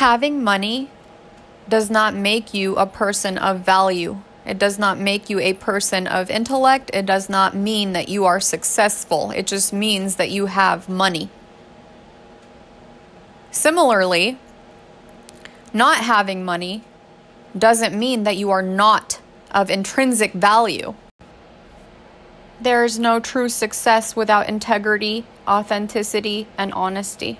Having money does not make you a person of value. It does not make you a person of intellect. It does not mean that you are successful. It just means that you have money. Similarly, not having money doesn't mean that you are not of intrinsic value. There is no true success without integrity, authenticity, and honesty.